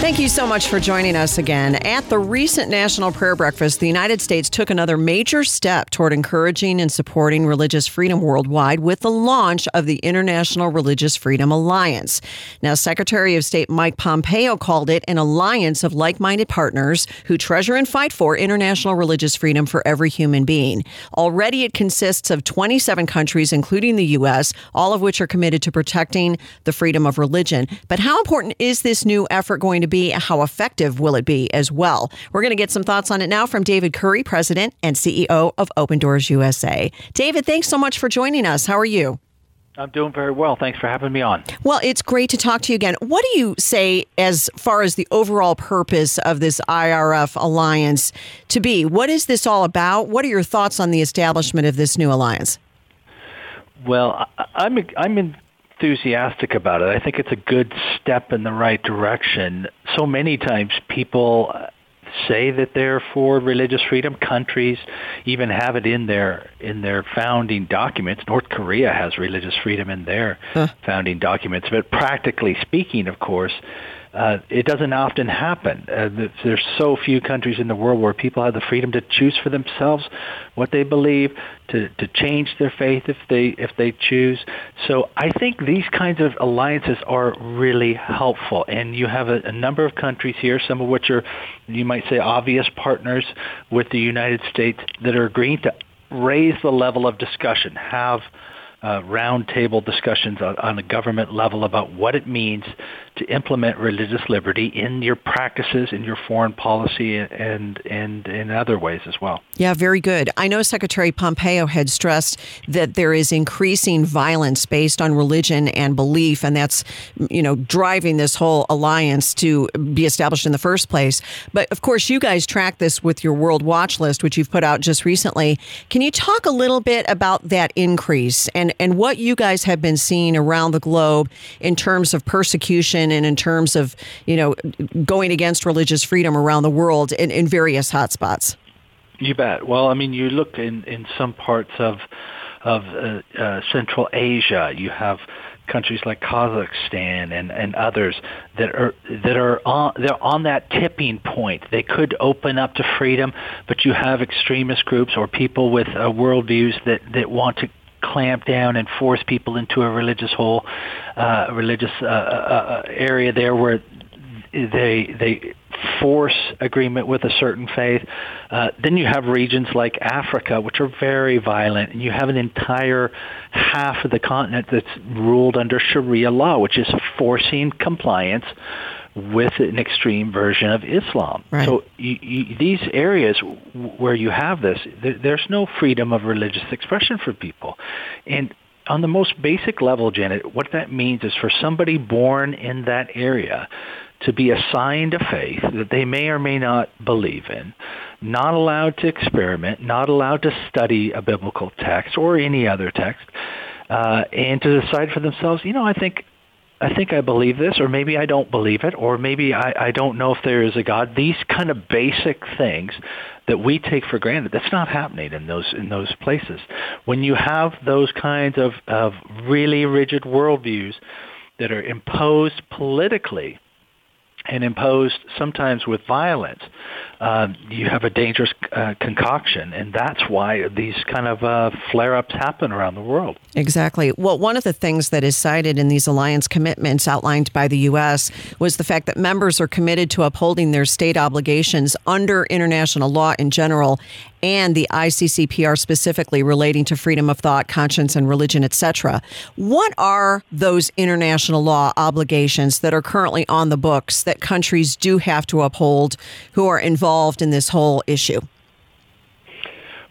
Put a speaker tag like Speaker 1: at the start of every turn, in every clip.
Speaker 1: Thank you so much for joining us again. At the recent National Prayer Breakfast, the United States took another major step toward encouraging and supporting religious freedom worldwide with the launch of the International Religious Freedom Alliance. Now, Secretary of State Mike Pompeo called it an alliance of like minded partners who treasure and fight for international religious freedom for every human being. Already, it consists of 27 countries, including the U.S., all of which are committed to protecting the freedom of religion. But how important is this new effort going to be? How effective will it be as well? We're going to get some thoughts on it now from David Curry, President and CEO of Open Doors USA. David, thanks so much for joining us. How are you?
Speaker 2: I'm doing very well. Thanks for having me on.
Speaker 1: Well, it's great to talk to you again. What do you say as far as the overall purpose of this IRF alliance to be? What is this all about? What are your thoughts on the establishment of this new alliance?
Speaker 2: Well, I'm I'm enthusiastic about it. I think it's a good step in the right direction. So many times people say that they're for religious freedom. Countries even have it in their in their founding documents. North Korea has religious freedom in their huh. founding documents. But practically speaking, of course, uh, it doesn't often happen. Uh, there's so few countries in the world where people have the freedom to choose for themselves what they believe, to, to change their faith if they if they choose. So I think these kinds of alliances are really helpful. And you have a, a number of countries here, some of which are, you might say, obvious partners with the United States that are agreeing to raise the level of discussion, have uh, roundtable discussions on, on a government level about what it means to implement religious liberty in your practices, in your foreign policy, and and in other ways as well.
Speaker 1: Yeah, very good. I know Secretary Pompeo had stressed that there is increasing violence based on religion and belief, and that's you know driving this whole alliance to be established in the first place. But of course, you guys track this with your World Watch List, which you've put out just recently. Can you talk a little bit about that increase and and what you guys have been seeing around the globe in terms of persecution? And in terms of you know going against religious freedom around the world in, in various hotspots?
Speaker 2: You bet. Well, I mean, you look in in some parts of of uh, uh, Central Asia, you have countries like Kazakhstan and, and others that are that are on they're on that tipping point. They could open up to freedom, but you have extremist groups or people with uh, worldviews that that want to clamp down and force people into a religious hole, uh, religious uh, uh, uh, area there where they they force agreement with a certain faith. Uh, then you have regions like Africa, which are very violent, and you have an entire half of the continent that's ruled under Sharia law, which is forcing compliance with an extreme version of Islam.
Speaker 1: Right.
Speaker 2: So you, you, these areas where you have this, there, there's no freedom of religious expression for people. And on the most basic level, Janet, what that means is for somebody born in that area to be assigned a faith that they may or may not believe in, not allowed to experiment, not allowed to study a biblical text or any other text, uh, and to decide for themselves, you know, I think I think I believe this, or maybe I don't believe it, or maybe I, I don't know if there is a God. These kind of basic things that we take for granted, that's not happening in those in those places. When you have those kinds of, of really rigid worldviews that are imposed politically and imposed sometimes with violence, uh, you have a dangerous uh, concoction, and that's why these kind of uh, flare-ups happen around the world.
Speaker 1: Exactly. Well, one of the things that is cited in these alliance commitments outlined by the U.S. was the fact that members are committed to upholding their state obligations under international law in general and the ICCPR specifically relating to freedom of thought, conscience, and religion, etc. What are those international law obligations that are currently on the books that countries do have to uphold who are involved in this whole issue?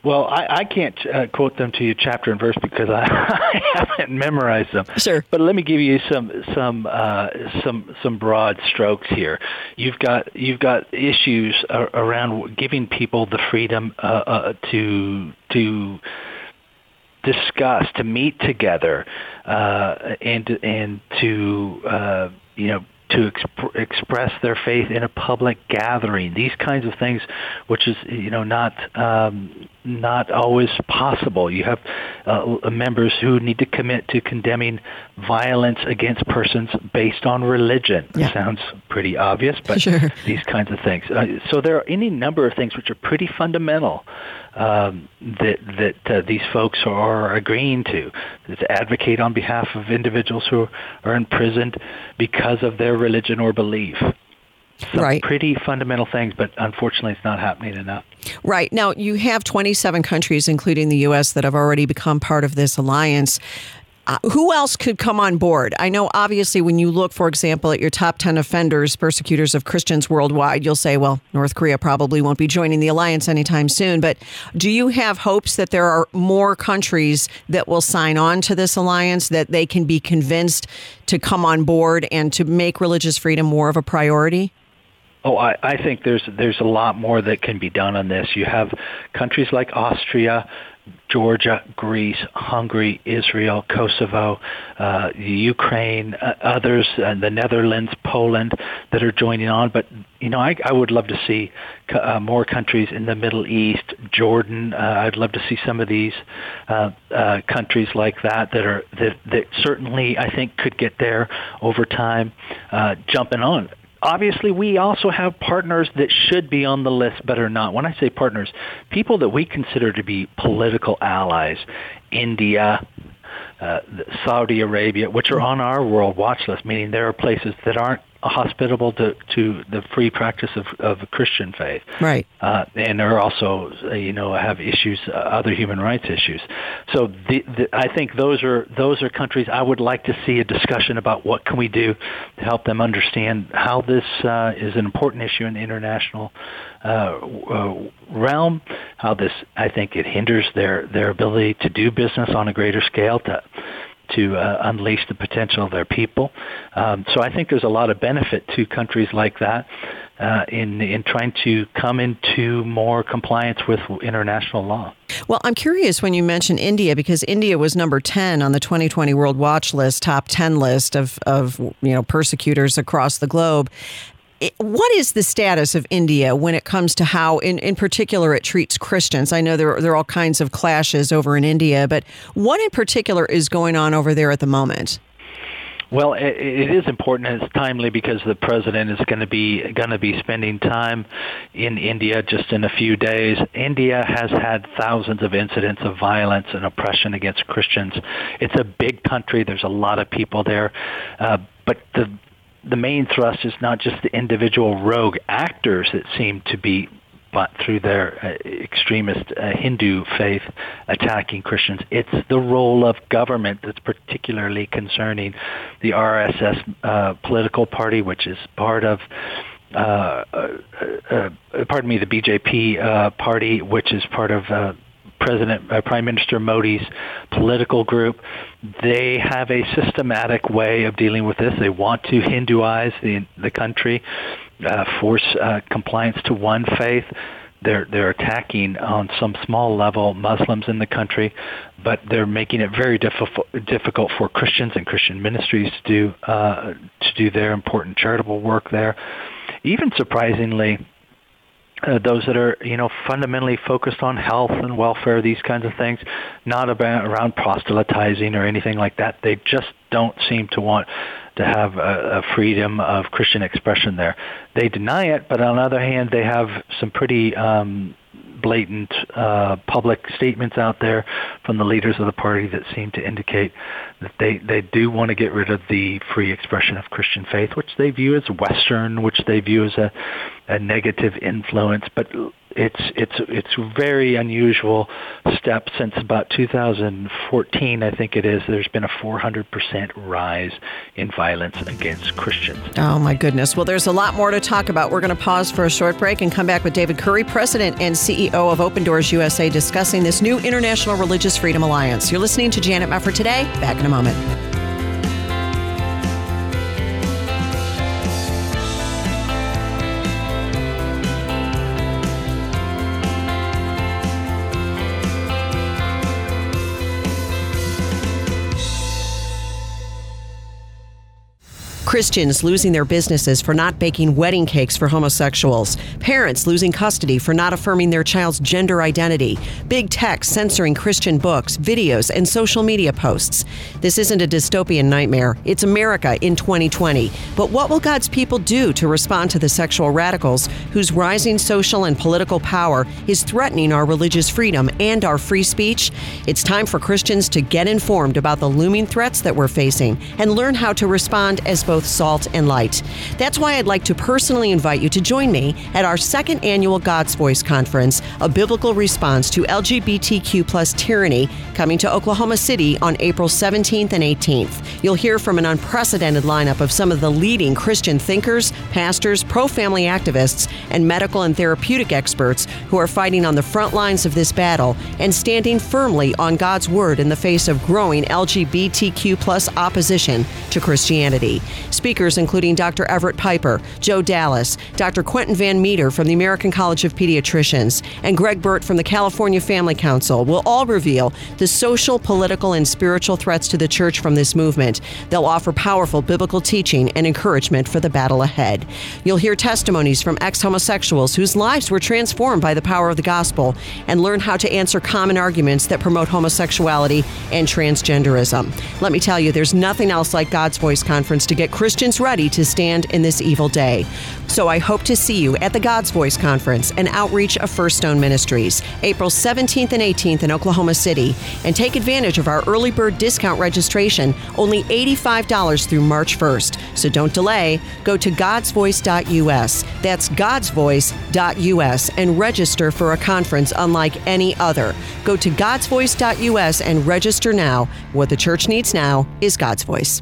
Speaker 2: Well, I, I can't uh, quote them to you chapter and verse because I, I haven't memorized them.
Speaker 1: Sure.
Speaker 2: But let me give you some some uh, some some broad strokes here. You've got you've got issues around giving people the freedom uh, uh, to to discuss, to meet together, uh, and and to uh, you know to exp- express their faith in a public gathering. These kinds of things, which is you know not um, not always possible. You have uh, members who need to commit to condemning violence against persons based on religion.
Speaker 1: Yeah.
Speaker 2: Sounds pretty obvious, but
Speaker 1: sure.
Speaker 2: these kinds of things. Uh, so there are any number of things which are pretty fundamental um, that that uh, these folks are agreeing to, to advocate on behalf of individuals who are imprisoned because of their religion or belief. Some
Speaker 1: right.
Speaker 2: pretty fundamental things, but unfortunately, it's not happening enough.
Speaker 1: Right. Now, you have 27 countries, including the U.S., that have already become part of this alliance. Uh, who else could come on board? I know, obviously, when you look, for example, at your top 10 offenders, persecutors of Christians worldwide, you'll say, well, North Korea probably won't be joining the alliance anytime soon. But do you have hopes that there are more countries that will sign on to this alliance, that they can be convinced to come on board and to make religious freedom more of a priority?
Speaker 2: Oh, I, I think there's there's a lot more that can be done on this. You have countries like Austria, Georgia, Greece, Hungary, Israel, Kosovo, uh, Ukraine, uh, others, uh, the Netherlands, Poland that are joining on. But you know, I, I would love to see uh, more countries in the Middle East, Jordan. Uh, I'd love to see some of these uh, uh, countries like that that are that, that certainly I think could get there over time, uh, jumping on obviously we also have partners that should be on the list but are not. When I say partners, people that we consider to be political allies, India, uh, Saudi Arabia, which are on our world watch list, meaning there are places that aren't hospitable to, to the free practice of, of Christian faith.
Speaker 1: Right.
Speaker 2: Uh, and are also, uh, you know, have issues, uh, other human rights issues. So the, the, I think those are those are countries I would like to see a discussion about what can we do to help them understand how this uh, is an important issue in the international uh, uh, realm. How this, I think, it hinders their their ability to do business on a greater scale to to uh, unleash the potential of their people. Um, so I think there's a lot of benefit to countries like that uh, in in trying to come into more compliance with international law.
Speaker 1: Well, I'm curious when you mention India because India was number 10 on the 2020 World Watch list, top 10 list of of you know persecutors across the globe what is the status of India when it comes to how, in, in particular, it treats Christians? I know there, there are all kinds of clashes over in India, but what in particular is going on over there at the moment?
Speaker 2: Well, it, is important and it's timely because the president is going to be going to be spending time in India just in a few days. India has had thousands of incidents of violence and oppression against Christians. It's a big country. There's a lot of people there, uh, but the the main thrust is not just the individual rogue actors that seem to be but through their uh, extremist uh, Hindu faith attacking Christians. It's the role of government that's particularly concerning the RSS uh, political party, which is part of. Uh, uh, uh, pardon me, the BJP party, which is part of President uh, Prime Minister Modi's political group. They have a systematic way of dealing with this. They want to Hinduize the the country, uh, force uh, compliance to one faith. They're they're attacking on some small level Muslims in the country, but they're making it very difficult difficult for Christians and Christian ministries to do uh, to do their important charitable work there. Even surprisingly, uh, those that are you know fundamentally focused on health and welfare, these kinds of things, not about around proselytizing or anything like that. They just don't seem to want to have a, a freedom of Christian expression there. They deny it, but on the other hand, they have some pretty um, blatant uh, public statements out there from the leaders of the party that seem to indicate that they, they do want to get rid of the free expression of Christian faith, which they view as Western, which they view as a, a negative influence. But it's it's it's very unusual step since about 2014 I think it is there's been a 400% rise in violence against Christians.
Speaker 1: Oh my goodness. Well there's a lot more to talk about. We're going to pause for a short break and come back with David Curry, president and CEO of Open Doors USA discussing this new International Religious Freedom Alliance. You're listening to Janet Mefford today. Back in a moment. Christians losing their businesses for not baking wedding cakes for homosexuals, parents losing custody for not affirming their child's gender identity, big tech censoring Christian books, videos, and social media posts. This isn't a dystopian nightmare. It's America in 2020. But what will God's people do to respond to the sexual radicals whose rising social and political power is threatening our religious freedom and our free speech? It's time for Christians to get informed about the looming threats that we're facing and learn how to respond as both both salt and light. That's why I'd like to personally invite you to join me at our second annual God's Voice Conference, a biblical response to LGBTQ plus tyranny, coming to Oklahoma City on April 17th and 18th. You'll hear from an unprecedented lineup of some of the leading Christian thinkers, pastors, pro family activists, and medical and therapeutic experts who are fighting on the front lines of this battle and standing firmly on God's word in the face of growing LGBTQ plus opposition to Christianity. Speakers including Dr. Everett Piper, Joe Dallas, Dr. Quentin Van Meter from the American College of Pediatricians, and Greg Burt from the California Family Council will all reveal the social, political, and spiritual threats to the church from this movement. They'll offer powerful biblical teaching and encouragement for the battle ahead. You'll hear testimonies from ex homosexuals whose lives were transformed by the power of the gospel and learn how to answer common arguments that promote homosexuality and transgenderism. Let me tell you, there's nothing else like God's Voice Conference to get Christians ready to stand in this evil day. So I hope to see you at the God's Voice Conference and outreach of First Stone Ministries, April 17th and 18th in Oklahoma City. And take advantage of our early bird discount registration, only $85 through March 1st. So don't delay. Go to godsvoice.us. That's godsvoice.us and register for a conference unlike any other. Go to godsvoice.us and register now. What the church needs now is God's voice.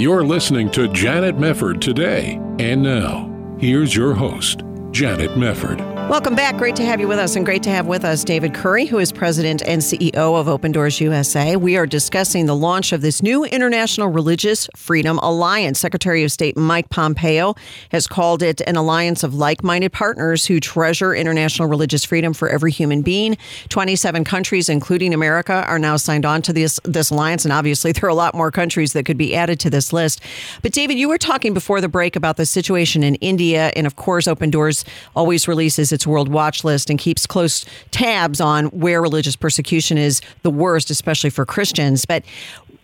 Speaker 3: You're listening to Janet Mefford today. And now, here's your host, Janet Mefford.
Speaker 1: Welcome back. Great to have you with us, and great to have with us David Curry, who is president and CEO of Open Doors USA. We are discussing the launch of this new International Religious Freedom Alliance. Secretary of State Mike Pompeo has called it an alliance of like minded partners who treasure international religious freedom for every human being. 27 countries, including America, are now signed on to this, this alliance, and obviously there are a lot more countries that could be added to this list. But, David, you were talking before the break about the situation in India, and of course, Open Doors always releases its World Watch List and keeps close tabs on where religious persecution is the worst, especially for Christians. But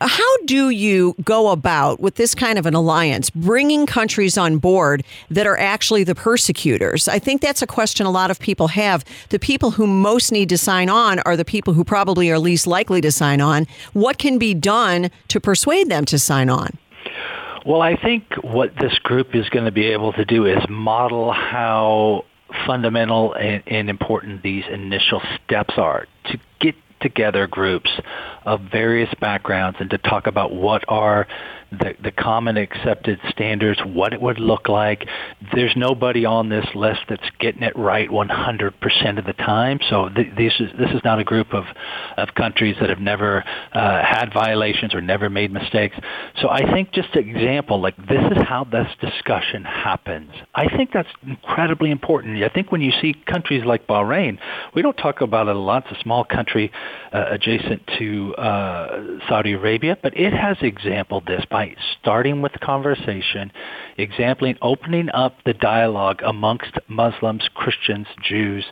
Speaker 1: how do you go about with this kind of an alliance, bringing countries on board that are actually the persecutors? I think that's a question a lot of people have. The people who most need to sign on are the people who probably are least likely to sign on. What can be done to persuade them to sign on?
Speaker 2: Well, I think what this group is going to be able to do is model how fundamental and, and important these initial steps are to get together groups of various backgrounds and to talk about what are the, the common accepted standards, what it would look like. There's nobody on this list that's getting it right 100% of the time. So th- this is this is not a group of of countries that have never uh, had violations or never made mistakes. So I think just an example like this is how this discussion happens. I think that's incredibly important. I think when you see countries like Bahrain, we don't talk about it a lot. It's a small country uh, adjacent to uh, Saudi Arabia, but it has exampled this by starting with conversation, exampling, opening up the dialogue amongst Muslims, Christians, Jews,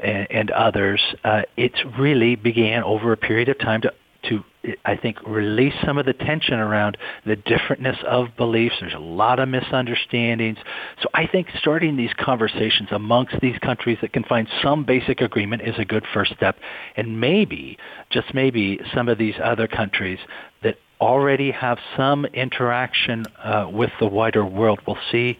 Speaker 2: and, and others. Uh, it really began over a period of time to to I think release some of the tension around the differentness of beliefs. There's a lot of misunderstandings. So I think starting these conversations amongst these countries that can find some basic agreement is a good first step. And maybe, just maybe, some of these other countries that already have some interaction uh, with the wider world will see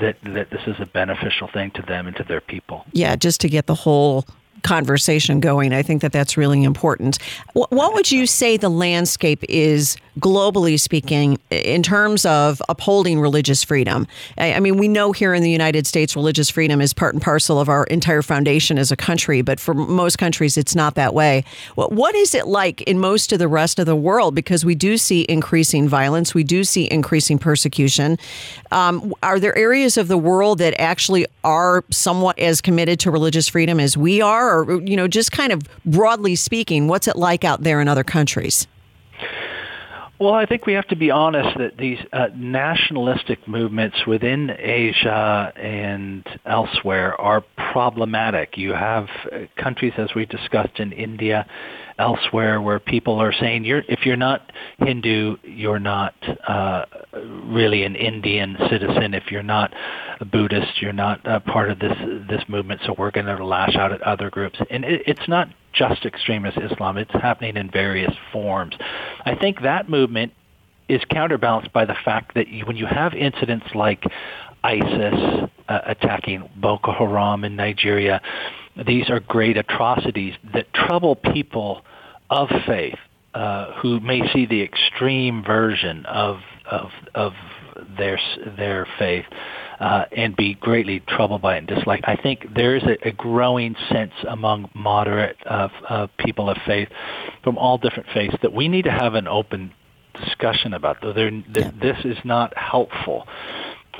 Speaker 2: that that this is a beneficial thing to them and to their people.
Speaker 1: Yeah, just to get the whole conversation going. I think that that's really important. What would you say the landscape is, globally speaking, in terms of upholding religious freedom? I mean, we know here in the United States, religious freedom is part and parcel of our entire foundation as a country, but for most countries, it's not that way. What is it like in most of the rest of the world? Because we do see increasing violence, we do see increasing persecution. Um, are there areas of the world that actually are somewhat as committed to religious freedom as we are? Or you know, just kind of broadly speaking, what's it like out there in other countries?
Speaker 2: Well, I think we have to be honest that these uh, nationalistic movements within Asia and elsewhere are problematic. You have uh, countries, as we discussed in India, elsewhere, where people are saying, "You're if you're not Hindu, you're not uh, really an Indian citizen. If you're not a Buddhist, you're not uh, part of this this movement. So we're going to lash out at other groups." And it, it's not just extremist Islam. It's happening in various forms. I think that movement is counterbalanced by the fact that you, when you have incidents like ISIS uh, attacking Boko Haram in Nigeria, these are great atrocities that trouble people of faith uh, who may see the extreme version of of of their their faith uh, and be greatly troubled by it and dislike. I think there is a, a growing sense among moderate uh, uh, people of faith from all different faiths that we need to have an open discussion about. Though yeah. this is not helpful.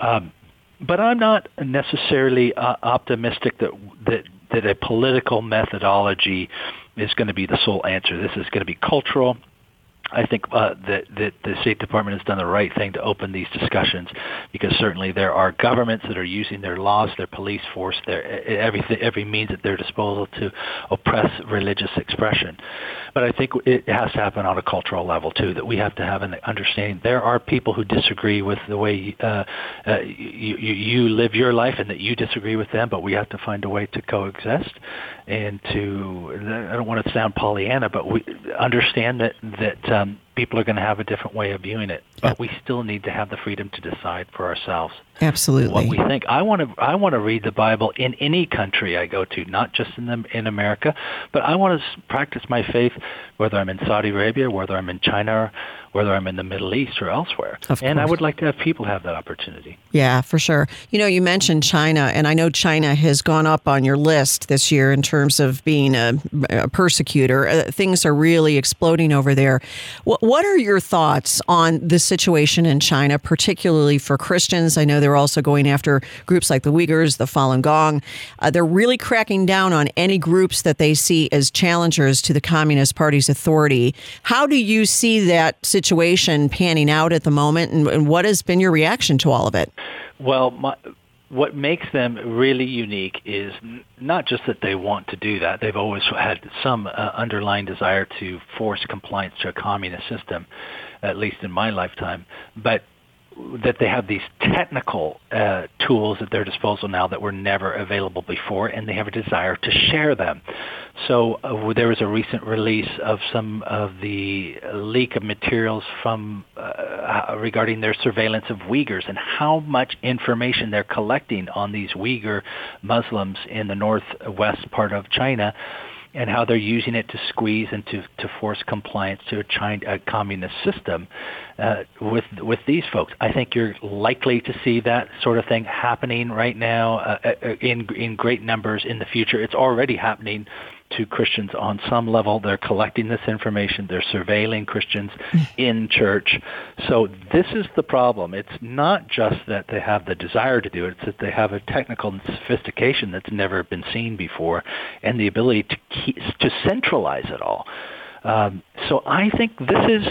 Speaker 2: Um, but I'm not necessarily uh, optimistic that that that a political methodology is going to be the sole answer. This is going to be cultural. I think uh, that, that the State Department has done the right thing to open these discussions because certainly there are governments that are using their laws, their police force, their every every means at their disposal to oppress religious expression. But I think it has to happen on a cultural level too. That we have to have an understanding. There are people who disagree with the way uh, uh, you, you live your life, and that you disagree with them. But we have to find a way to coexist and to. I don't want to sound Pollyanna, but we understand that that. Um, people are going to have a different way of viewing it. But we still need to have the freedom to decide for ourselves.
Speaker 1: Absolutely.
Speaker 2: What we think. I want to. I want to read the Bible in any country I go to, not just in the, in America, but I want to practice my faith whether I'm in Saudi Arabia, whether I'm in China, whether I'm in the Middle East or elsewhere. And I would like to have people have that opportunity.
Speaker 1: Yeah, for sure. You know, you mentioned China, and I know China has gone up on your list this year in terms of being a, a persecutor. Uh, things are really exploding over there. What, what are your thoughts on the situation in China, particularly for Christians? I know they're also going after groups like the Uyghurs, the Falun Gong. Uh, they're really cracking down on any groups that they see as challengers to the Communist Party's authority. How do you see that situation panning out at the moment, and, and what has been your reaction to all of it?
Speaker 2: Well, my, what makes them really unique is not just that they want to do that. They've always had some uh, underlying desire to force compliance to a communist system, at least in my lifetime. But that they have these technical uh, tools at their disposal now that were never available before, and they have a desire to share them. So uh, there was a recent release of some of the leak of materials from uh, regarding their surveillance of Uyghurs and how much information they're collecting on these Uyghur Muslims in the northwest part of China and how they're using it to squeeze and to, to force compliance to a, China, a communist system uh, with with these folks. I think you're likely to see that sort of thing happening right now uh, uh in in great numbers in the future. It's already happening to Christians on some level. They're collecting this information. They're surveilling Christians in church. So this is the problem. It's not just that they have the desire to do it. It's that they have a technical sophistication that's never been seen before and the ability to keep, to centralize it all. Um, so I think this is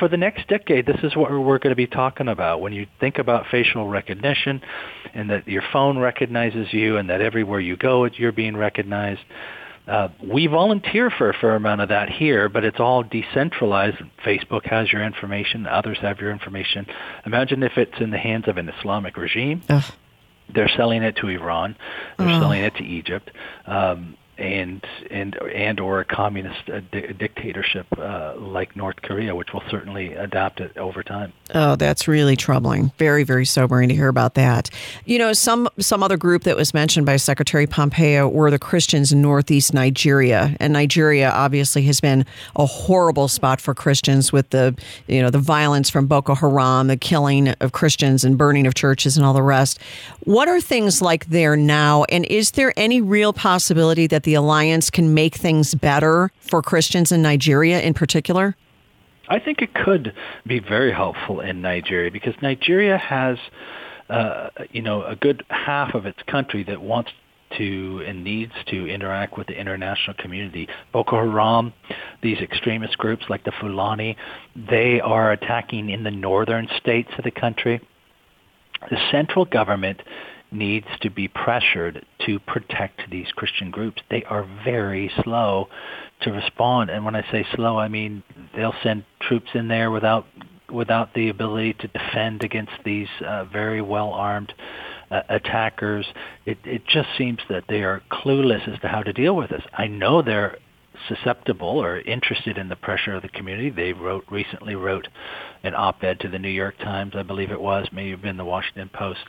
Speaker 2: for the next decade, this is what we're going to be talking about. When you think about facial recognition and that your phone recognizes you and that everywhere you go, you're being recognized, Uh, we volunteer for a fair amount of that here, but it's all decentralized. Facebook has your information, others have your information. Imagine if it's in the hands of an Islamic regime. Ugh. They're selling it to Iran. They're selling it to Egypt. Um, and and and or a communist di- dictatorship uh, like North Korea, which will certainly adapt it over time.
Speaker 1: Oh, that's really troubling. Very very sobering to hear about that. You know, some some other group that was mentioned by Secretary Pompeo were the Christians in northeast Nigeria, and Nigeria obviously has been a horrible spot for Christians with the you know the violence from Boko Haram, the killing of Christians and burning of churches and all the rest. What are things like there now, and is there any real possibility that the the alliance can make things better for Christians in Nigeria in particular?
Speaker 2: I think it could be very helpful in Nigeria because Nigeria has, uh, you know, a good half of its country that wants to and needs to interact with the international community. Boko Haram, these extremist groups like the Fulani, they are attacking in the northern states of the country. The central government needs to be pressured to protect these Christian groups. They are very slow to respond, and when I say slow, I mean they'll send troops in there without without the ability to defend against these uh, very well armed uh, attackers. It it just seems that they are clueless as to how to deal with this. I know they're susceptible or interested in the pressure of the community. They wrote recently wrote an op-ed to the New York Times, I believe it was, maybe been the Washington Post,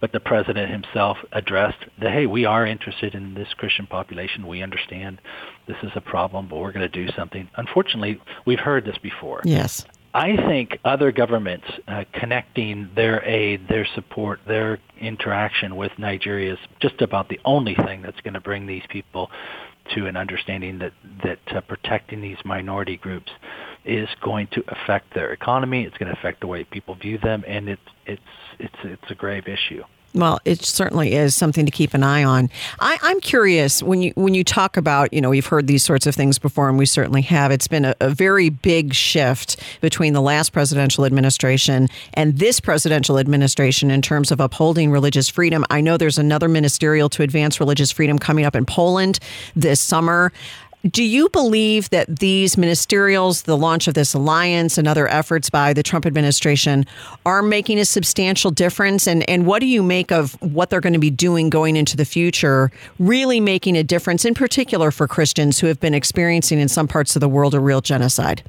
Speaker 2: but the president himself addressed that hey, we are interested in this Christian population. We understand this is a problem, but we're going to do something. Unfortunately, we've heard this before.
Speaker 1: Yes.
Speaker 2: I think other governments uh, connecting their aid, their support, their interaction with Nigeria is just about the only thing that's going to bring these people to an understanding that that uh, protecting these minority groups is going to affect their economy. It's going to affect the way people view them, and it's it's it's it's a grave issue.
Speaker 1: Well, it certainly is something to keep an eye on. I, am curious when you when you talk about, you know, we've heard these sorts of things before, and we certainly have. It's been a, a very big shift between the last presidential administration and this presidential administration in terms of upholding religious freedom. I know there's another ministerial to advance religious freedom coming up in Poland this summer. Do you believe that these ministerials, the launch of this alliance, and other efforts by the Trump administration are making a substantial difference? And, and what do you make of what they're going to be doing going into the future, really making a difference, in particular for Christians who have been experiencing in some parts of the world a real genocide?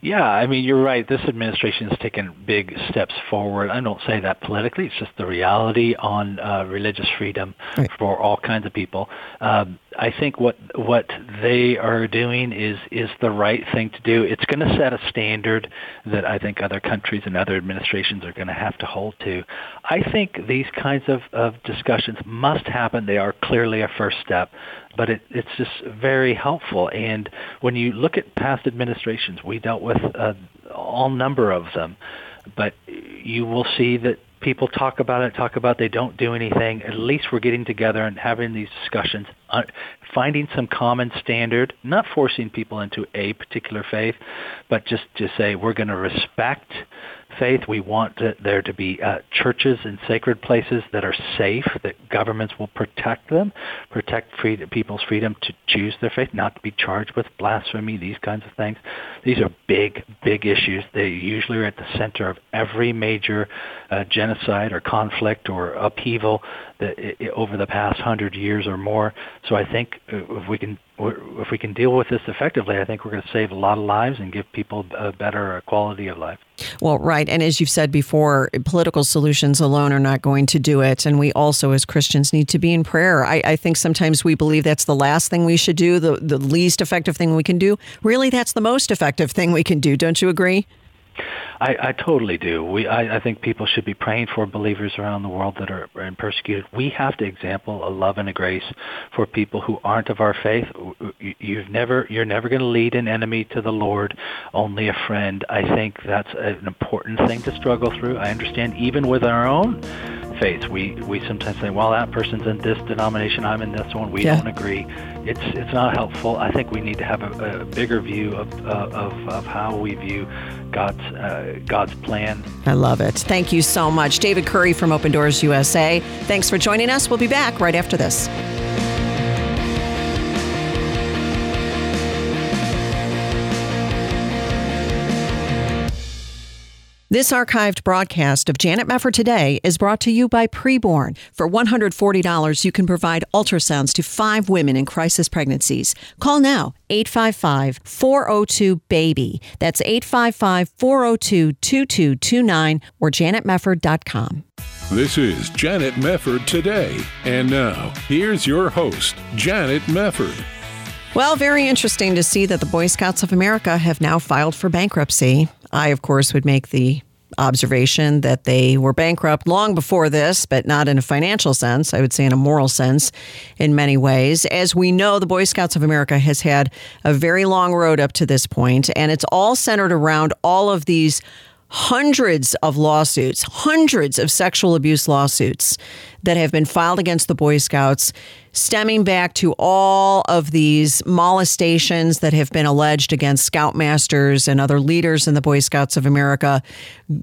Speaker 2: Yeah, I mean, you're right. This administration has taken big steps forward. I don't say that politically. It's just the reality on uh, religious freedom right. for all kinds of people. Um, I think what what they are doing is is the right thing to do. It's going to set a standard that I think other countries and other administrations are going to have to hold to. I think these kinds of, of discussions must happen. They are clearly a first step, but it, it's just very helpful. And when you look at past administrations, we dealt with uh, all number of them, but you will see that people talk about it, talk about they don't do anything. At least we're getting together and having these discussions, uh, finding some common standard, not forcing people into a particular faith, but just to say we're going to respect faith. We want there to be uh, churches and sacred places that are safe, that governments will protect them, protect free, people's freedom to choose their faith, not to be charged with blasphemy, these kinds of things. These are big, big issues. They usually are at the center of every major uh, genocide or conflict or upheaval that, over the past hundred years or more. So I think uh, if we can if we can deal with this effectively, I think we're going to save a lot of lives and give people a better quality of life.
Speaker 1: Well, right. And as you've said before, political solutions alone are not going to do it. And we also, as Christians, need to be in prayer. I, I think sometimes we believe that's the last thing we should do, the, the least effective thing we can do. Really, that's the most effective thing we can do. Don't you agree?
Speaker 2: I, I totally do. We, I, I think people should be praying for believers around the world that are, are persecuted. We have to example a love and a grace for people who aren't of our faith. You've never, you're never going to lead an enemy to the Lord, only a friend. I think that's an important thing to struggle through. I understand even with our own faith. We we sometimes say, well, that person's in this denomination, I'm in this one. We yeah. don't agree. It's it's not helpful. I think we need to have a, a bigger view of, uh, of of how we view God's uh, God's plan.
Speaker 1: I love it. Thank you so much, David Curry from Open Doors USA. Thanks for joining us. We'll be back right after this. This archived broadcast of Janet Mefford Today is brought to you by Preborn. For $140, you can provide ultrasounds to five women in crisis pregnancies. Call now, 855 402 BABY. That's 855 402 2229 or janetmefford.com.
Speaker 3: This is Janet Mefford Today. And now, here's your host, Janet Mefford.
Speaker 1: Well, very interesting to see that the Boy Scouts of America have now filed for bankruptcy. I, of course, would make the observation that they were bankrupt long before this, but not in a financial sense. I would say in a moral sense in many ways. As we know, the Boy Scouts of America has had a very long road up to this point, and it's all centered around all of these hundreds of lawsuits, hundreds of sexual abuse lawsuits that have been filed against the Boy Scouts, stemming back to all of these molestations that have been alleged against Scoutmasters and other leaders in the Boy Scouts of America,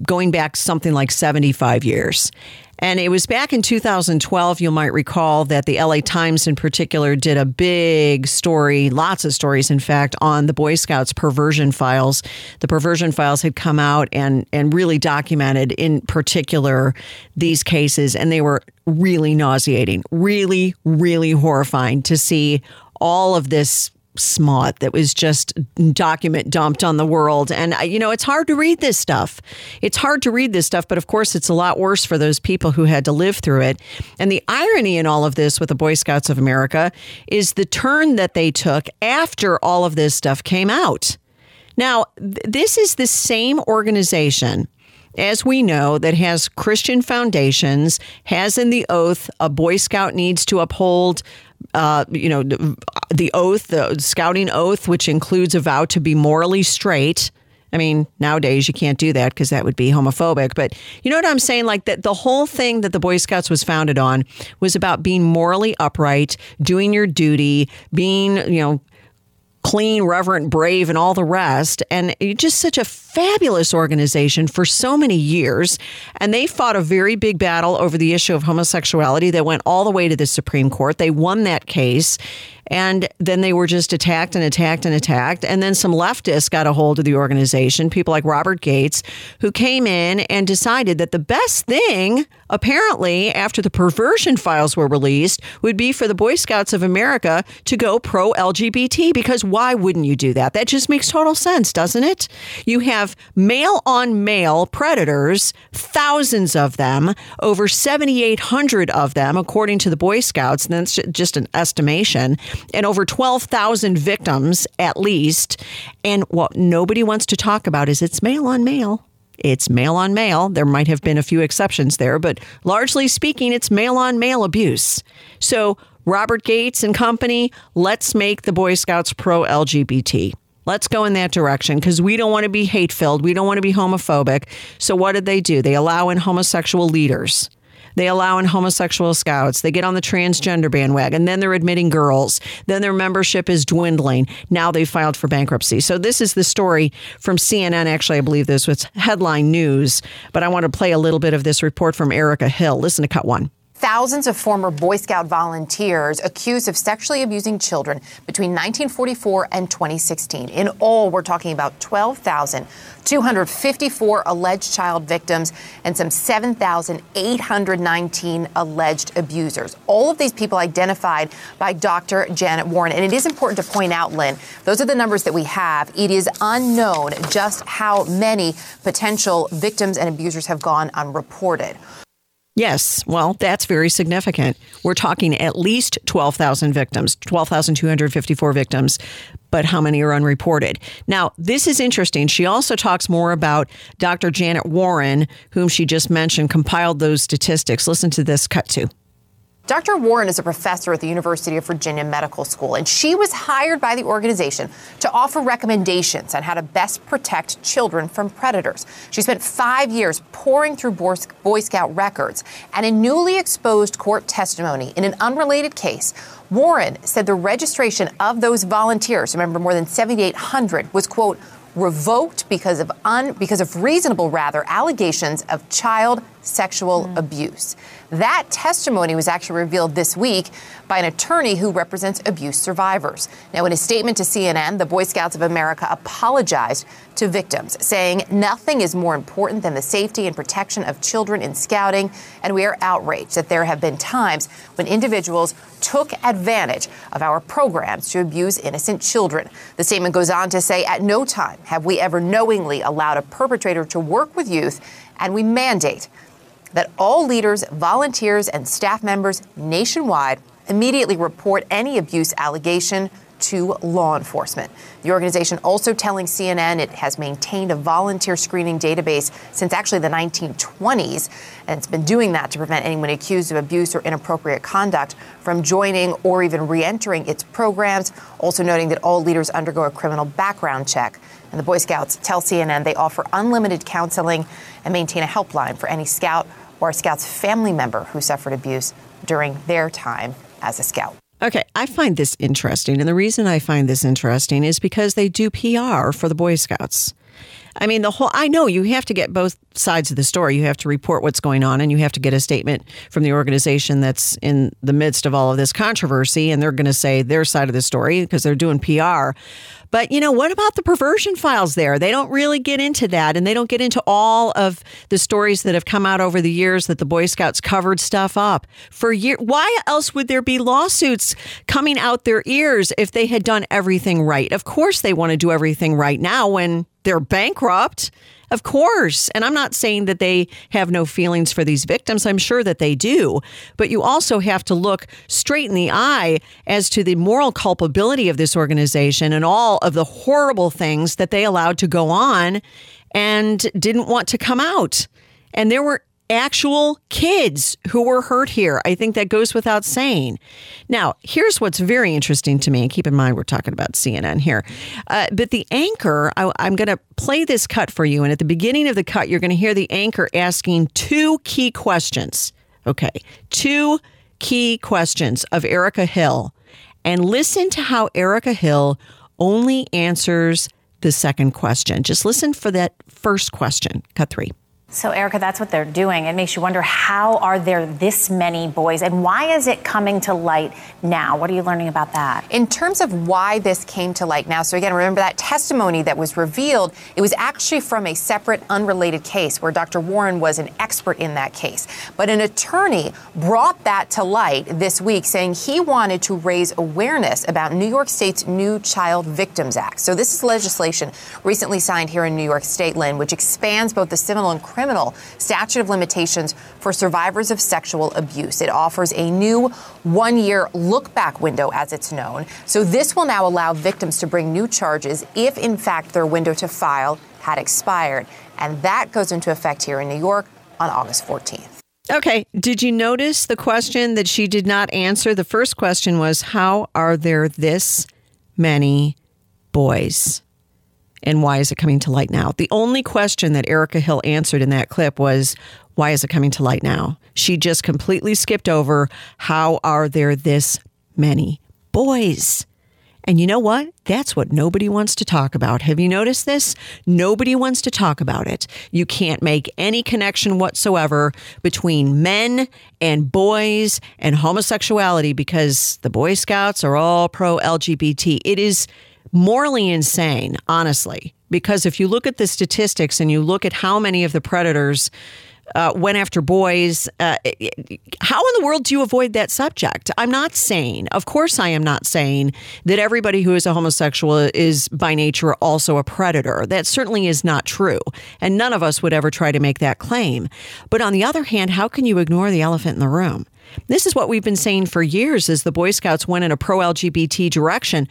Speaker 1: going back something like 75 years. And it was back in 2012, you might recall, that the LA Times in particular did a big story, lots of stories, in fact, on the Boy Scouts perversion files. The perversion files had come out and, and really documented, in particular, these cases, and they were really nauseating, really, really horrifying to see all of this smut that was just document dumped on the world. And, uh, you know, it's hard to read this stuff. It's hard to read this stuff, but of course, it's a lot worse for those people who had to live through it. And the irony in all of this with the Boy Scouts of America is the turn that they took after all of this stuff came out. Now, th- this is the same organization as we know, that has Christian foundations, has in the oath a Boy Scout needs to uphold uh, you know, the oath, the scouting oath, which includes a vow to be morally straight. I mean, nowadays you can't do that because that would be homophobic. But you know what I'm saying? Like that the whole thing that the Boy Scouts was founded on was about being morally upright, doing your duty, being, you know, clean, reverent, brave, and all the rest. And it's just such a fabulous organization for so many years. And they fought a very big battle over the issue of homosexuality that went all the way to the Supreme Court. They won that case. And then they were just attacked and attacked and attacked. And then some leftists got a hold of the organization, people like Robert Gates, who came in and decided that the best thing, apparently, after the perversion files were released, would be for the Boy Scouts of America to go pro LGBT. Because why wouldn't you do that? That just makes total sense, doesn't it? You have male on male predators, thousands of them, over 7,800 of them, according to the Boy Scouts. And that's just an estimation and over 12,000 victims at least. And what nobody wants to talk about is it's male on male. It's male on male. There might have been a few exceptions there, but largely speaking, it's male on male abuse. So, Robert Gates and company, let's make the Boy Scouts pro LGBT. Let's go in that direction because we don't want to be hate filled. We don't want to be homophobic. So, what did they do? They allow in homosexual leaders. They allow in homosexual scouts. They get on the transgender bandwagon. Then they're admitting girls. Then their membership is dwindling. Now they filed for bankruptcy. So this is the story from CNN. Actually, I believe this was headline news, but I want to play a little bit of this report from Erica Hill. Listen to cut one.
Speaker 4: Thousands of former Boy Scout volunteers accused of sexually abusing children between 1944 and 2016. In all, we're talking about 12,254 alleged child victims and some 7,819 alleged abusers. All of these people identified by Dr. Janet Warren. And it is important to point out, Lynn, those are the numbers that we have. It is unknown just how many potential victims and abusers have gone unreported.
Speaker 1: Yes, well, that's very significant. We're talking at least 12,000 victims, 12,254 victims, but how many are unreported? Now, this is interesting. She also talks more about Dr. Janet Warren, whom she just mentioned, compiled those statistics. Listen to this cut two.
Speaker 4: Dr. Warren is a professor at the University of Virginia Medical School, and she was hired by the organization to offer recommendations on how to best protect children from predators. She spent five years poring through Boy Scout records, and in newly exposed court testimony in an unrelated case, Warren said the registration of those volunteers, remember more than 7,800, was, quote, revoked because of un, because of reasonable rather allegations of child sexual mm. abuse. That testimony was actually revealed this week by an attorney who represents abuse survivors. Now, in a statement to CNN, the Boy Scouts of America apologized to victims, saying nothing is more important than the safety and protection of children in scouting, and we are outraged that there have been times when individuals took advantage of our programs to abuse innocent children. The statement goes on to say, at no time have we ever knowingly allowed a perpetrator to work with youth, and we mandate that all leaders, volunteers, and staff members nationwide immediately report any abuse allegation to law enforcement. The organization also telling CNN it has maintained a volunteer screening database since actually the 1920s, and it's been doing that to prevent anyone accused of abuse or inappropriate conduct from joining or even re entering its programs. Also noting that all leaders undergo a criminal background check. And the Boy Scouts tell CNN they offer unlimited counseling and maintain a helpline for any scout or a scout's family member who suffered abuse during their time as a scout.
Speaker 1: Okay, I find this interesting. And the reason I find this interesting is because they do PR for the Boy Scouts. I mean, the whole, I know you have to get both sides of the story. You have to report what's going on and you have to get a statement from the organization that's in the midst of all of this controversy. And they're going to say their side of the story because they're doing PR. But, you know, what about the perversion files there? They don't really get into that. And they don't get into all of the stories that have come out over the years that the Boy Scouts covered stuff up for years. Why else would there be lawsuits coming out their ears if they had done everything right? Of course, they want to do everything right now when they're bankrupt. Of course. And I'm not saying that they have no feelings for these victims. I'm sure that they do. But you also have to look straight in the eye as to the moral culpability of this organization and all of the horrible things that they allowed to go on and didn't want to come out. And there were actual kids who were hurt here. I think that goes without saying. Now, here's what's very interesting to me, and keep in mind we're talking about CNN here. Uh, but the anchor, I, I'm going to play this cut for you. And at the beginning of the cut, you're going to hear the anchor asking two key questions. Okay, two key questions of Erica Hill. And listen to how Erica Hill only answers the second question. Just listen for that first question. Cut three.
Speaker 5: So, Erica, that's what they're doing. It makes you wonder how are there this many boys and why is it coming to light now? What are you learning about that?
Speaker 4: In terms of why this came to light now, so again, remember that testimony that was revealed, it was actually from a separate, unrelated case where Dr. Warren was an expert in that case. But an attorney brought that to light this week, saying he wanted to raise awareness about New York State's new Child Victims Act. So, this is legislation recently signed here in New York State, Lynn, which expands both the civil and criminal statute of limitations for survivors of sexual abuse. It offers a new one year look back window, as it's known. So this will now allow victims to bring new charges if, in fact, their window to file had expired. And that goes into effect here in New York on August 14th.
Speaker 1: Okay. Did you notice the question that she did not answer? The first question was How are there this many boys? And why is it coming to light now? The only question that Erica Hill answered in that clip was, why is it coming to light now? She just completely skipped over, how are there this many boys? And you know what? That's what nobody wants to talk about. Have you noticed this? Nobody wants to talk about it. You can't make any connection whatsoever between men and boys and homosexuality because the Boy Scouts are all pro LGBT. It is morally insane, honestly, because if you look at the statistics and you look at how many of the predators uh, went after boys. Uh, how in the world do you avoid that subject? I'm not saying, of course, I am not saying that everybody who is a homosexual is by nature also a predator. That certainly is not true. And none of us would ever try to make that claim. But on the other hand, how can you ignore the elephant in the room? This is what we've been saying for years as the Boy Scouts went in a pro LGBT direction.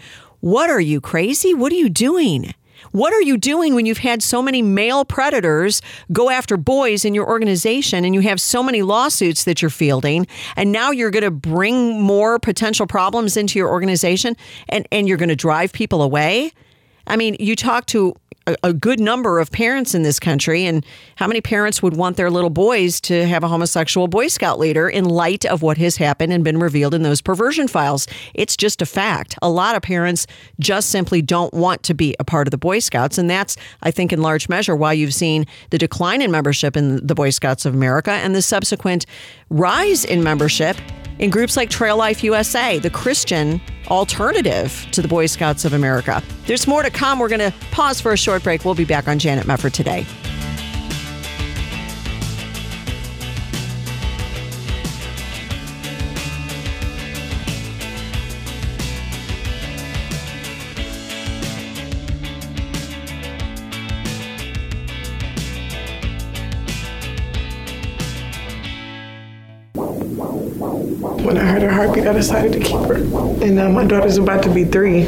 Speaker 1: What are you crazy? What are you doing? What are you doing when you've had so many male predators go after boys in your organization and you have so many lawsuits that you're fielding and now you're going to bring more potential problems into your organization and, and you're going to drive people away? I mean, you talk to a, a, good number of parents in this country. And how many parents would want their little boys to have a homosexual Boy Scout leader in light of what has happened and been revealed in those perversion files? It's just a fact. A lot of parents just simply don't want to be a part of the Boy Scouts. And that's, I think, in large measure why you've seen the decline in membership in the Boy Scouts of America and the subsequent rise in membership in groups like Trail Life USA, the Christian alternative to the Boy Scouts of America. There's more to come. We're going to pause for a short break. We'll be back on Janet Mefford today.
Speaker 6: Decided to keep her. And now my daughter's about to be three.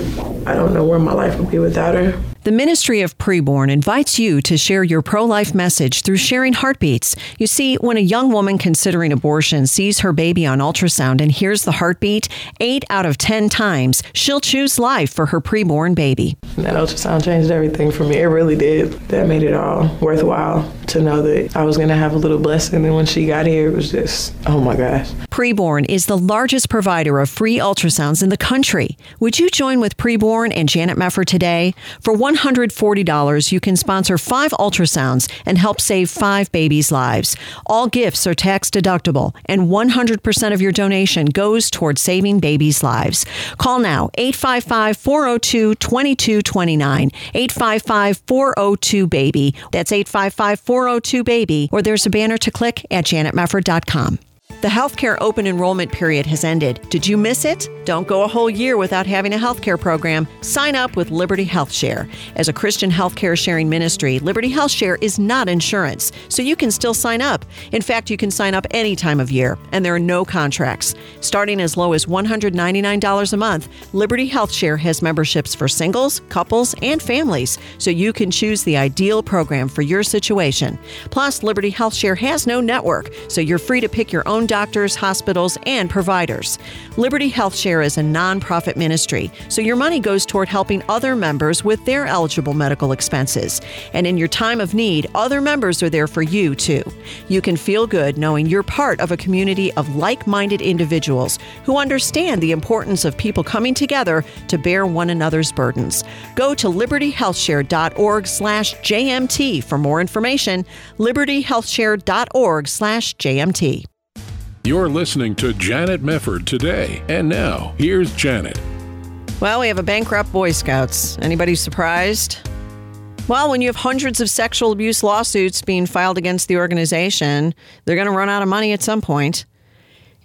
Speaker 6: I don't know where my life would be without her.
Speaker 1: The Ministry of Preborn invites you to share your pro life message through sharing heartbeats. You see, when a young woman considering abortion sees her baby on ultrasound and hears the heartbeat, eight out of 10 times she'll choose life for her preborn baby.
Speaker 6: That ultrasound changed everything for me. It really did. That made it all worthwhile to know that I was going to have a little blessing. And when she got here, it was just, oh my gosh.
Speaker 1: Preborn is the largest provider of free ultrasounds in the country. Would you join with Preborn and Janet Mefford today? For one $140, you can sponsor five ultrasounds and help save five babies' lives. All gifts are tax deductible, and 100% of your donation goes toward saving babies' lives. Call now 855 402 2229. 855 402 BABY. That's 855 402 BABY, or there's a banner to click at janetmefford.com. The healthcare open enrollment period has ended. Did you miss it? Don't go a whole year without having a healthcare program. Sign up with Liberty Health Share. As a Christian healthcare sharing ministry, Liberty Health Share is not insurance, so you can still sign up. In fact, you can sign up any time of year, and there are no contracts. Starting as low as $199 a month, Liberty Health Share has memberships for singles, couples, and families, so you can choose the ideal program for your situation. Plus, Liberty Health Share has no network, so you're free to pick your own doctors, hospitals, and providers. Liberty HealthShare is a nonprofit ministry, so your money goes toward helping other members with their eligible medical expenses. And in your time of need, other members are there for you too. You can feel good knowing you're part of a community of like-minded individuals who understand the importance of people coming together to bear one another's burdens. Go to libertyhealthshare.org/jmt for more information. libertyhealthshare.org/jmt.
Speaker 3: You're listening to Janet Mefford today. And now, here's Janet.
Speaker 1: Well, we have a bankrupt Boy Scouts. Anybody surprised? Well, when you have hundreds of sexual abuse lawsuits being filed against the organization, they're going to run out of money at some point.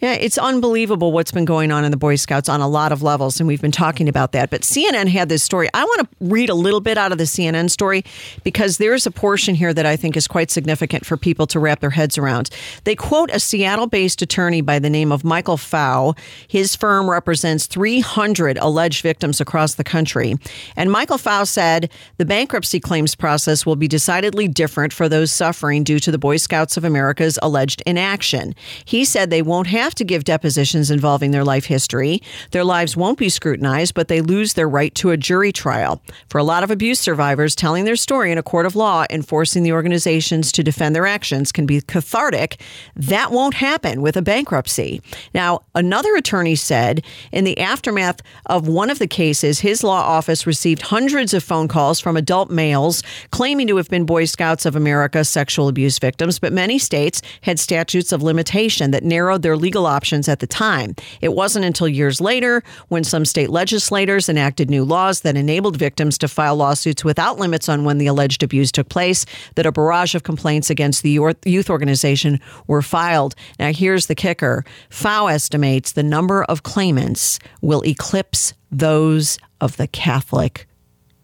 Speaker 1: Yeah, it's unbelievable what's been going on in the Boy Scouts on a lot of levels, and we've been talking about that. But CNN had this story. I want to read a little bit out of the CNN story because there's a portion here that I think is quite significant for people to wrap their heads around. They quote a Seattle based attorney by the name of Michael Pfau. His firm represents 300 alleged victims across the country. And Michael Pfau said the bankruptcy claims process will be decidedly different for those suffering due to the Boy Scouts of America's alleged inaction. He said they won't have have to give depositions involving their life history. Their lives won't be scrutinized, but they lose their right to a jury trial. For a lot of abuse survivors, telling their story in a court of law and forcing the organizations to defend their actions can be cathartic. That won't happen with a bankruptcy. Now, another attorney said in the aftermath of one of the cases, his law office received hundreds of phone calls from adult males claiming to have been Boy Scouts of America sexual abuse victims, but many states had statutes of limitation that narrowed their legal legal options at the time. It wasn't until years later when some state legislators enacted new laws that enabled victims to file lawsuits without limits on when the alleged abuse took place that a barrage of complaints against the youth organization were filed. Now, here's the kicker Pfau estimates the number of claimants will eclipse those of the Catholic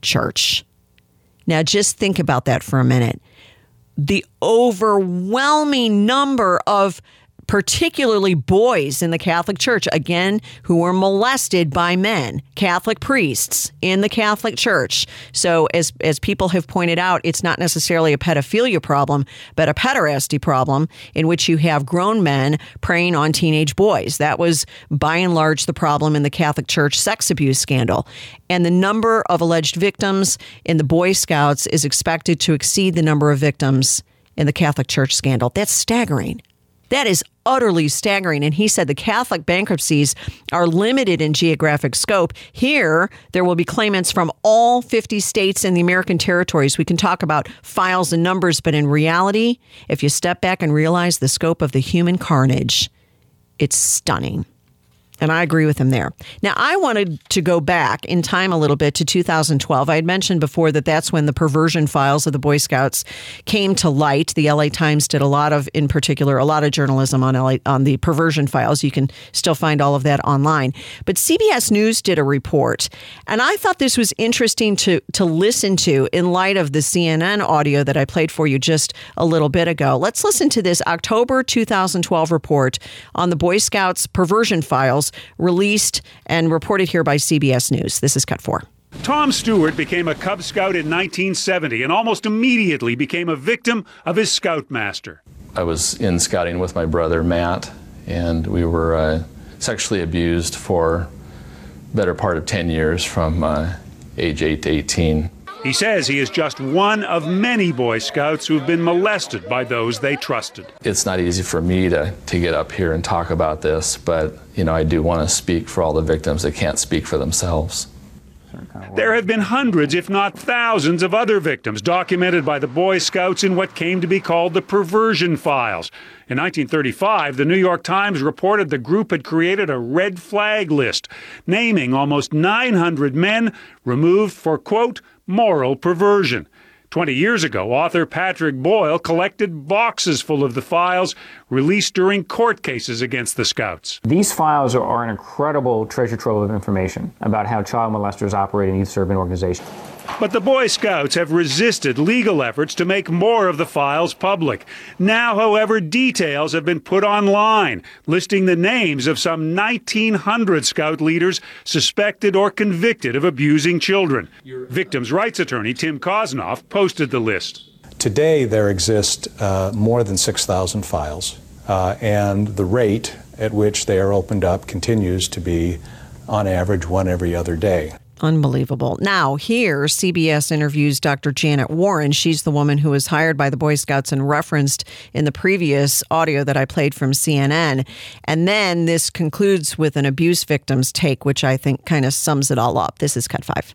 Speaker 1: Church. Now, just think about that for a minute. The overwhelming number of particularly boys in the Catholic Church, again, who were molested by men, Catholic priests in the Catholic Church. So, as, as people have pointed out, it's not necessarily a pedophilia problem, but a pederasty problem in which you have grown men preying on teenage boys. That was by and large the problem in the Catholic Church sex abuse scandal. And the number of alleged victims in the Boy Scouts is expected to exceed the number of victims in the Catholic Church scandal. That's staggering. That is utterly staggering. And he said the Catholic bankruptcies are limited in geographic scope. Here, there will be claimants from all 50 states and the American territories. We can talk about files and numbers, but in reality, if you step back and realize the scope of the human carnage, it's stunning. And I agree with him there. Now, I wanted to go back in time a little bit to 2012. I had mentioned before that that's when the perversion files of the Boy Scouts came to light. The LA Times did a lot of, in particular, a lot of journalism on LA, on the perversion files. You can still find all of that online. But CBS News did a report, and I thought this was interesting to to listen to in light of the CNN audio that I played for you just a little bit ago. Let's listen to this October 2012 report on the Boy Scouts perversion files released and reported here by CBS News. This is cut four.
Speaker 7: Tom Stewart became a Cub Scout in 1970 and almost immediately became a victim of his scoutmaster.
Speaker 8: I was in scouting with my brother Matt, and we were uh, sexually abused for better part of 10 years from uh, age 8 to 18.
Speaker 7: He says he is just one of many Boy Scouts who've been molested by those they trusted.
Speaker 8: It's not easy for me to, to get up here and talk about this, but you know, I do want to speak for all the victims that can't speak for themselves.
Speaker 7: There have been hundreds, if not thousands, of other victims documented by the Boy Scouts in what came to be called the perversion files. In 1935, the New York Times reported the group had created a red flag list, naming almost 900 men removed for, quote, moral perversion. Twenty years ago, author Patrick Boyle collected boxes full of the files released during court cases against the Scouts.
Speaker 9: These files are an incredible treasure trove of information about how child molesters operate in youth serving organizations.
Speaker 7: But the Boy Scouts have resisted legal efforts to make more of the files public. Now, however, details have been put online, listing the names of some 1,900 Scout leaders suspected or convicted of abusing children. Victims' rights attorney Tim Kosnoff posted the list.
Speaker 10: Today, there exist uh, more than 6,000 files, uh, and the rate at which they are opened up continues to be, on average, one every other day.
Speaker 1: Unbelievable. Now, here, CBS interviews Dr. Janet Warren. She's the woman who was hired by the Boy Scouts and referenced in the previous audio that I played from CNN. And then this concludes with an abuse victim's take, which I think kind of sums it all up. This is cut five.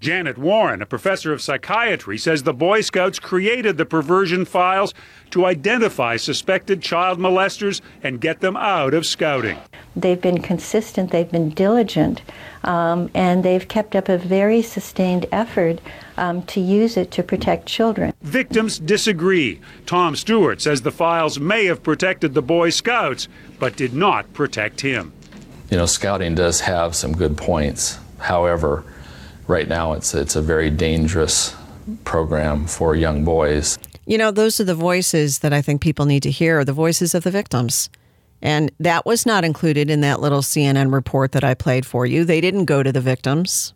Speaker 7: Janet Warren, a professor of psychiatry, says the Boy Scouts created the perversion files to identify suspected child molesters and get them out of scouting.
Speaker 11: They've been consistent, they've been diligent, um, and they've kept up a very sustained effort um, to use it to protect children.
Speaker 7: Victims disagree. Tom Stewart says the files may have protected the Boy Scouts, but did not protect him.
Speaker 8: You know, scouting does have some good points. However, right now it's it's a very dangerous program for young boys.
Speaker 1: You know, those are the voices that I think people need to hear, the voices of the victims. And that was not included in that little CNN report that I played for you. They didn't go to the victims.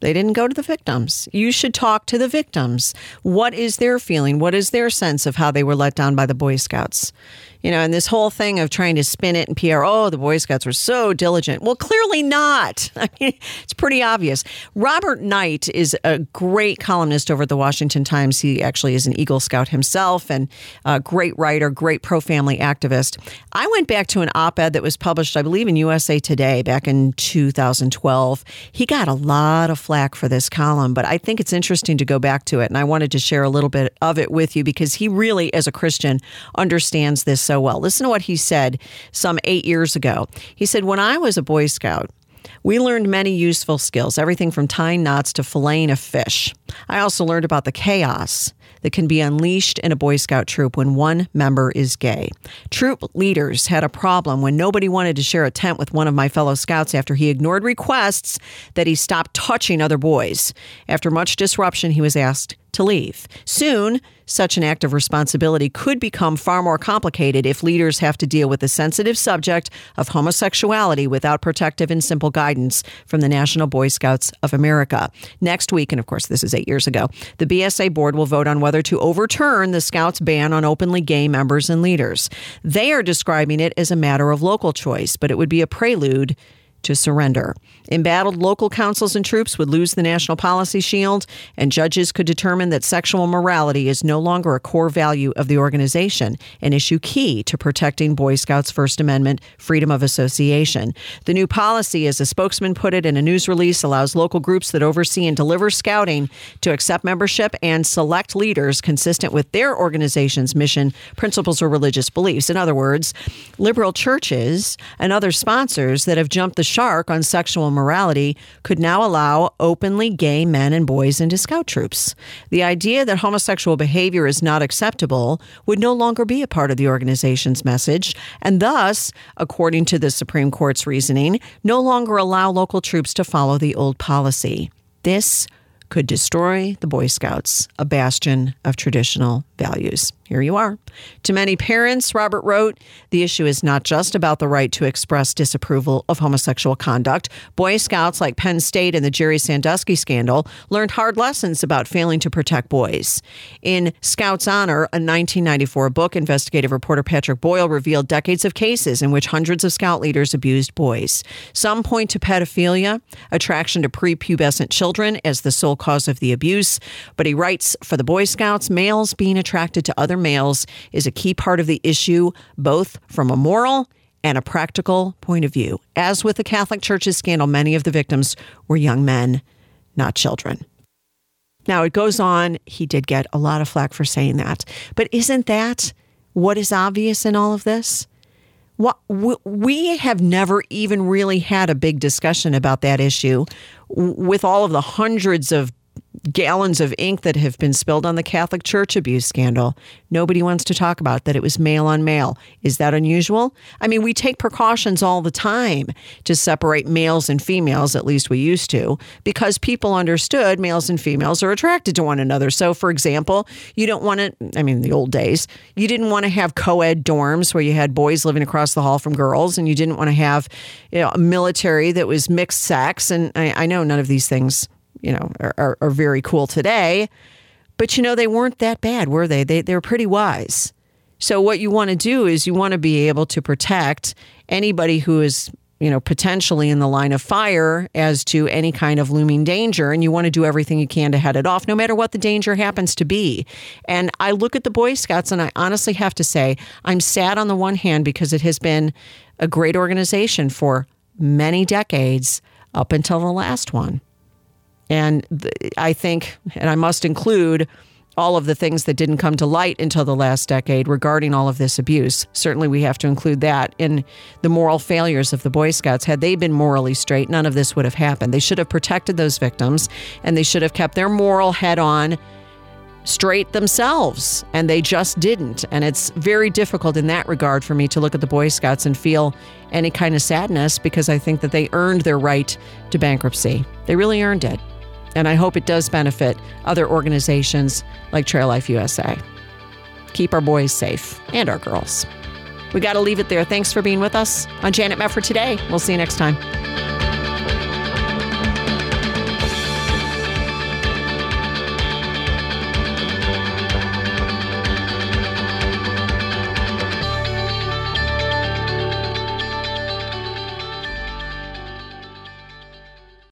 Speaker 1: They didn't go to the victims. You should talk to the victims. What is their feeling? What is their sense of how they were let down by the Boy Scouts? You know, and this whole thing of trying to spin it and PR, oh, the Boy Scouts were so diligent. Well, clearly not. I mean, it's pretty obvious. Robert Knight is a great columnist over at the Washington Times. He actually is an Eagle Scout himself and a great writer, great pro family activist. I went back to an op ed that was published, I believe, in USA Today back in 2012. He got a lot of flack for this column, but I think it's interesting to go back to it. And I wanted to share a little bit of it with you because he really, as a Christian, understands this so well. Listen to what he said some eight years ago. He said, When I was a Boy Scout, we learned many useful skills, everything from tying knots to filleting a fish. I also learned about the chaos that can be unleashed in a Boy Scout troop when one member is gay. Troop leaders had a problem when nobody wanted to share a tent with one of my fellow scouts after he ignored requests that he stop touching other boys. After much disruption, he was asked to leave. Soon, such an act of responsibility could become far more complicated if leaders have to deal with the sensitive subject of homosexuality without protective and simple guidance from the National Boy Scouts of America. Next week, and of course, this is eight years ago, the BSA board will vote on whether to overturn the Scouts' ban on openly gay members and leaders. They are describing it as a matter of local choice, but it would be a prelude to surrender. Embattled local councils and troops would lose the national policy shield, and judges could determine that sexual morality is no longer a core value of the organization, an issue key to protecting Boy Scouts' First Amendment freedom of association. The new policy, as a spokesman put it in a news release, allows local groups that oversee and deliver scouting to accept membership and select leaders consistent with their organization's mission, principles, or religious beliefs. In other words, liberal churches and other sponsors that have jumped the shark on sexual morality could now allow openly gay men and boys into scout troops. The idea that homosexual behavior is not acceptable would no longer be a part of the organization's message, and thus, according to the Supreme Court's reasoning, no longer allow local troops to follow the old policy. This could destroy the Boy Scouts, a bastion of traditional values. Here you are. To many parents, Robert wrote, the issue is not just about the right to express disapproval of homosexual conduct. Boy Scouts like Penn State and the Jerry Sandusky scandal learned hard lessons about failing to protect boys. In Scouts Honor, a 1994 book, investigative reporter Patrick Boyle revealed decades of cases in which hundreds of scout leaders abused boys. Some point to pedophilia, attraction to prepubescent children as the sole cause of the abuse, but he writes for the Boy Scouts, males being attracted to other males is a key part of the issue, both from a moral and a practical point of view. As with the Catholic Church's scandal, many of the victims were young men, not children. Now, it goes on, he did get a lot of flack for saying that. But isn't that what is obvious in all of this? What, we have never even really had a big discussion about that issue with all of the hundreds of gallons of ink that have been spilled on the Catholic Church abuse scandal. Nobody wants to talk about that it was male on male. Is that unusual? I mean, we take precautions all the time to separate males and females, at least we used to, because people understood males and females are attracted to one another. So, for example, you don't want to, I mean, the old days, you didn't want to have co ed dorms where you had boys living across the hall from girls, and you didn't want to have you know, a military that was mixed sex. And I, I know none of these things you know, are, are very cool today. But you know, they weren't that bad, were they? They they were pretty wise. So what you want to do is you want to be able to protect anybody who is you know potentially in the line of fire as to any kind of looming danger and you want to do everything you can to head it off no matter what the danger happens to be and i look at the boy scouts and i honestly have to say i'm sad on the one hand because it has been a great organization for many decades up until the last one and I think, and I must include all of the things that didn't come to light until the last decade regarding all of this abuse. Certainly, we have to include that in the moral failures of the Boy Scouts. Had they been morally straight, none of this would have happened. They should have protected those victims and they should have kept their moral head on straight themselves, and they just didn't. And it's very difficult in that regard for me to look at the Boy Scouts and feel any kind of sadness because I think that they earned their right to bankruptcy. They really earned it. And I hope it does benefit other organizations like Trail Life USA. Keep our boys safe and our girls. We got to leave it there. Thanks for being with us on Janet Mefford today. We'll see you next time.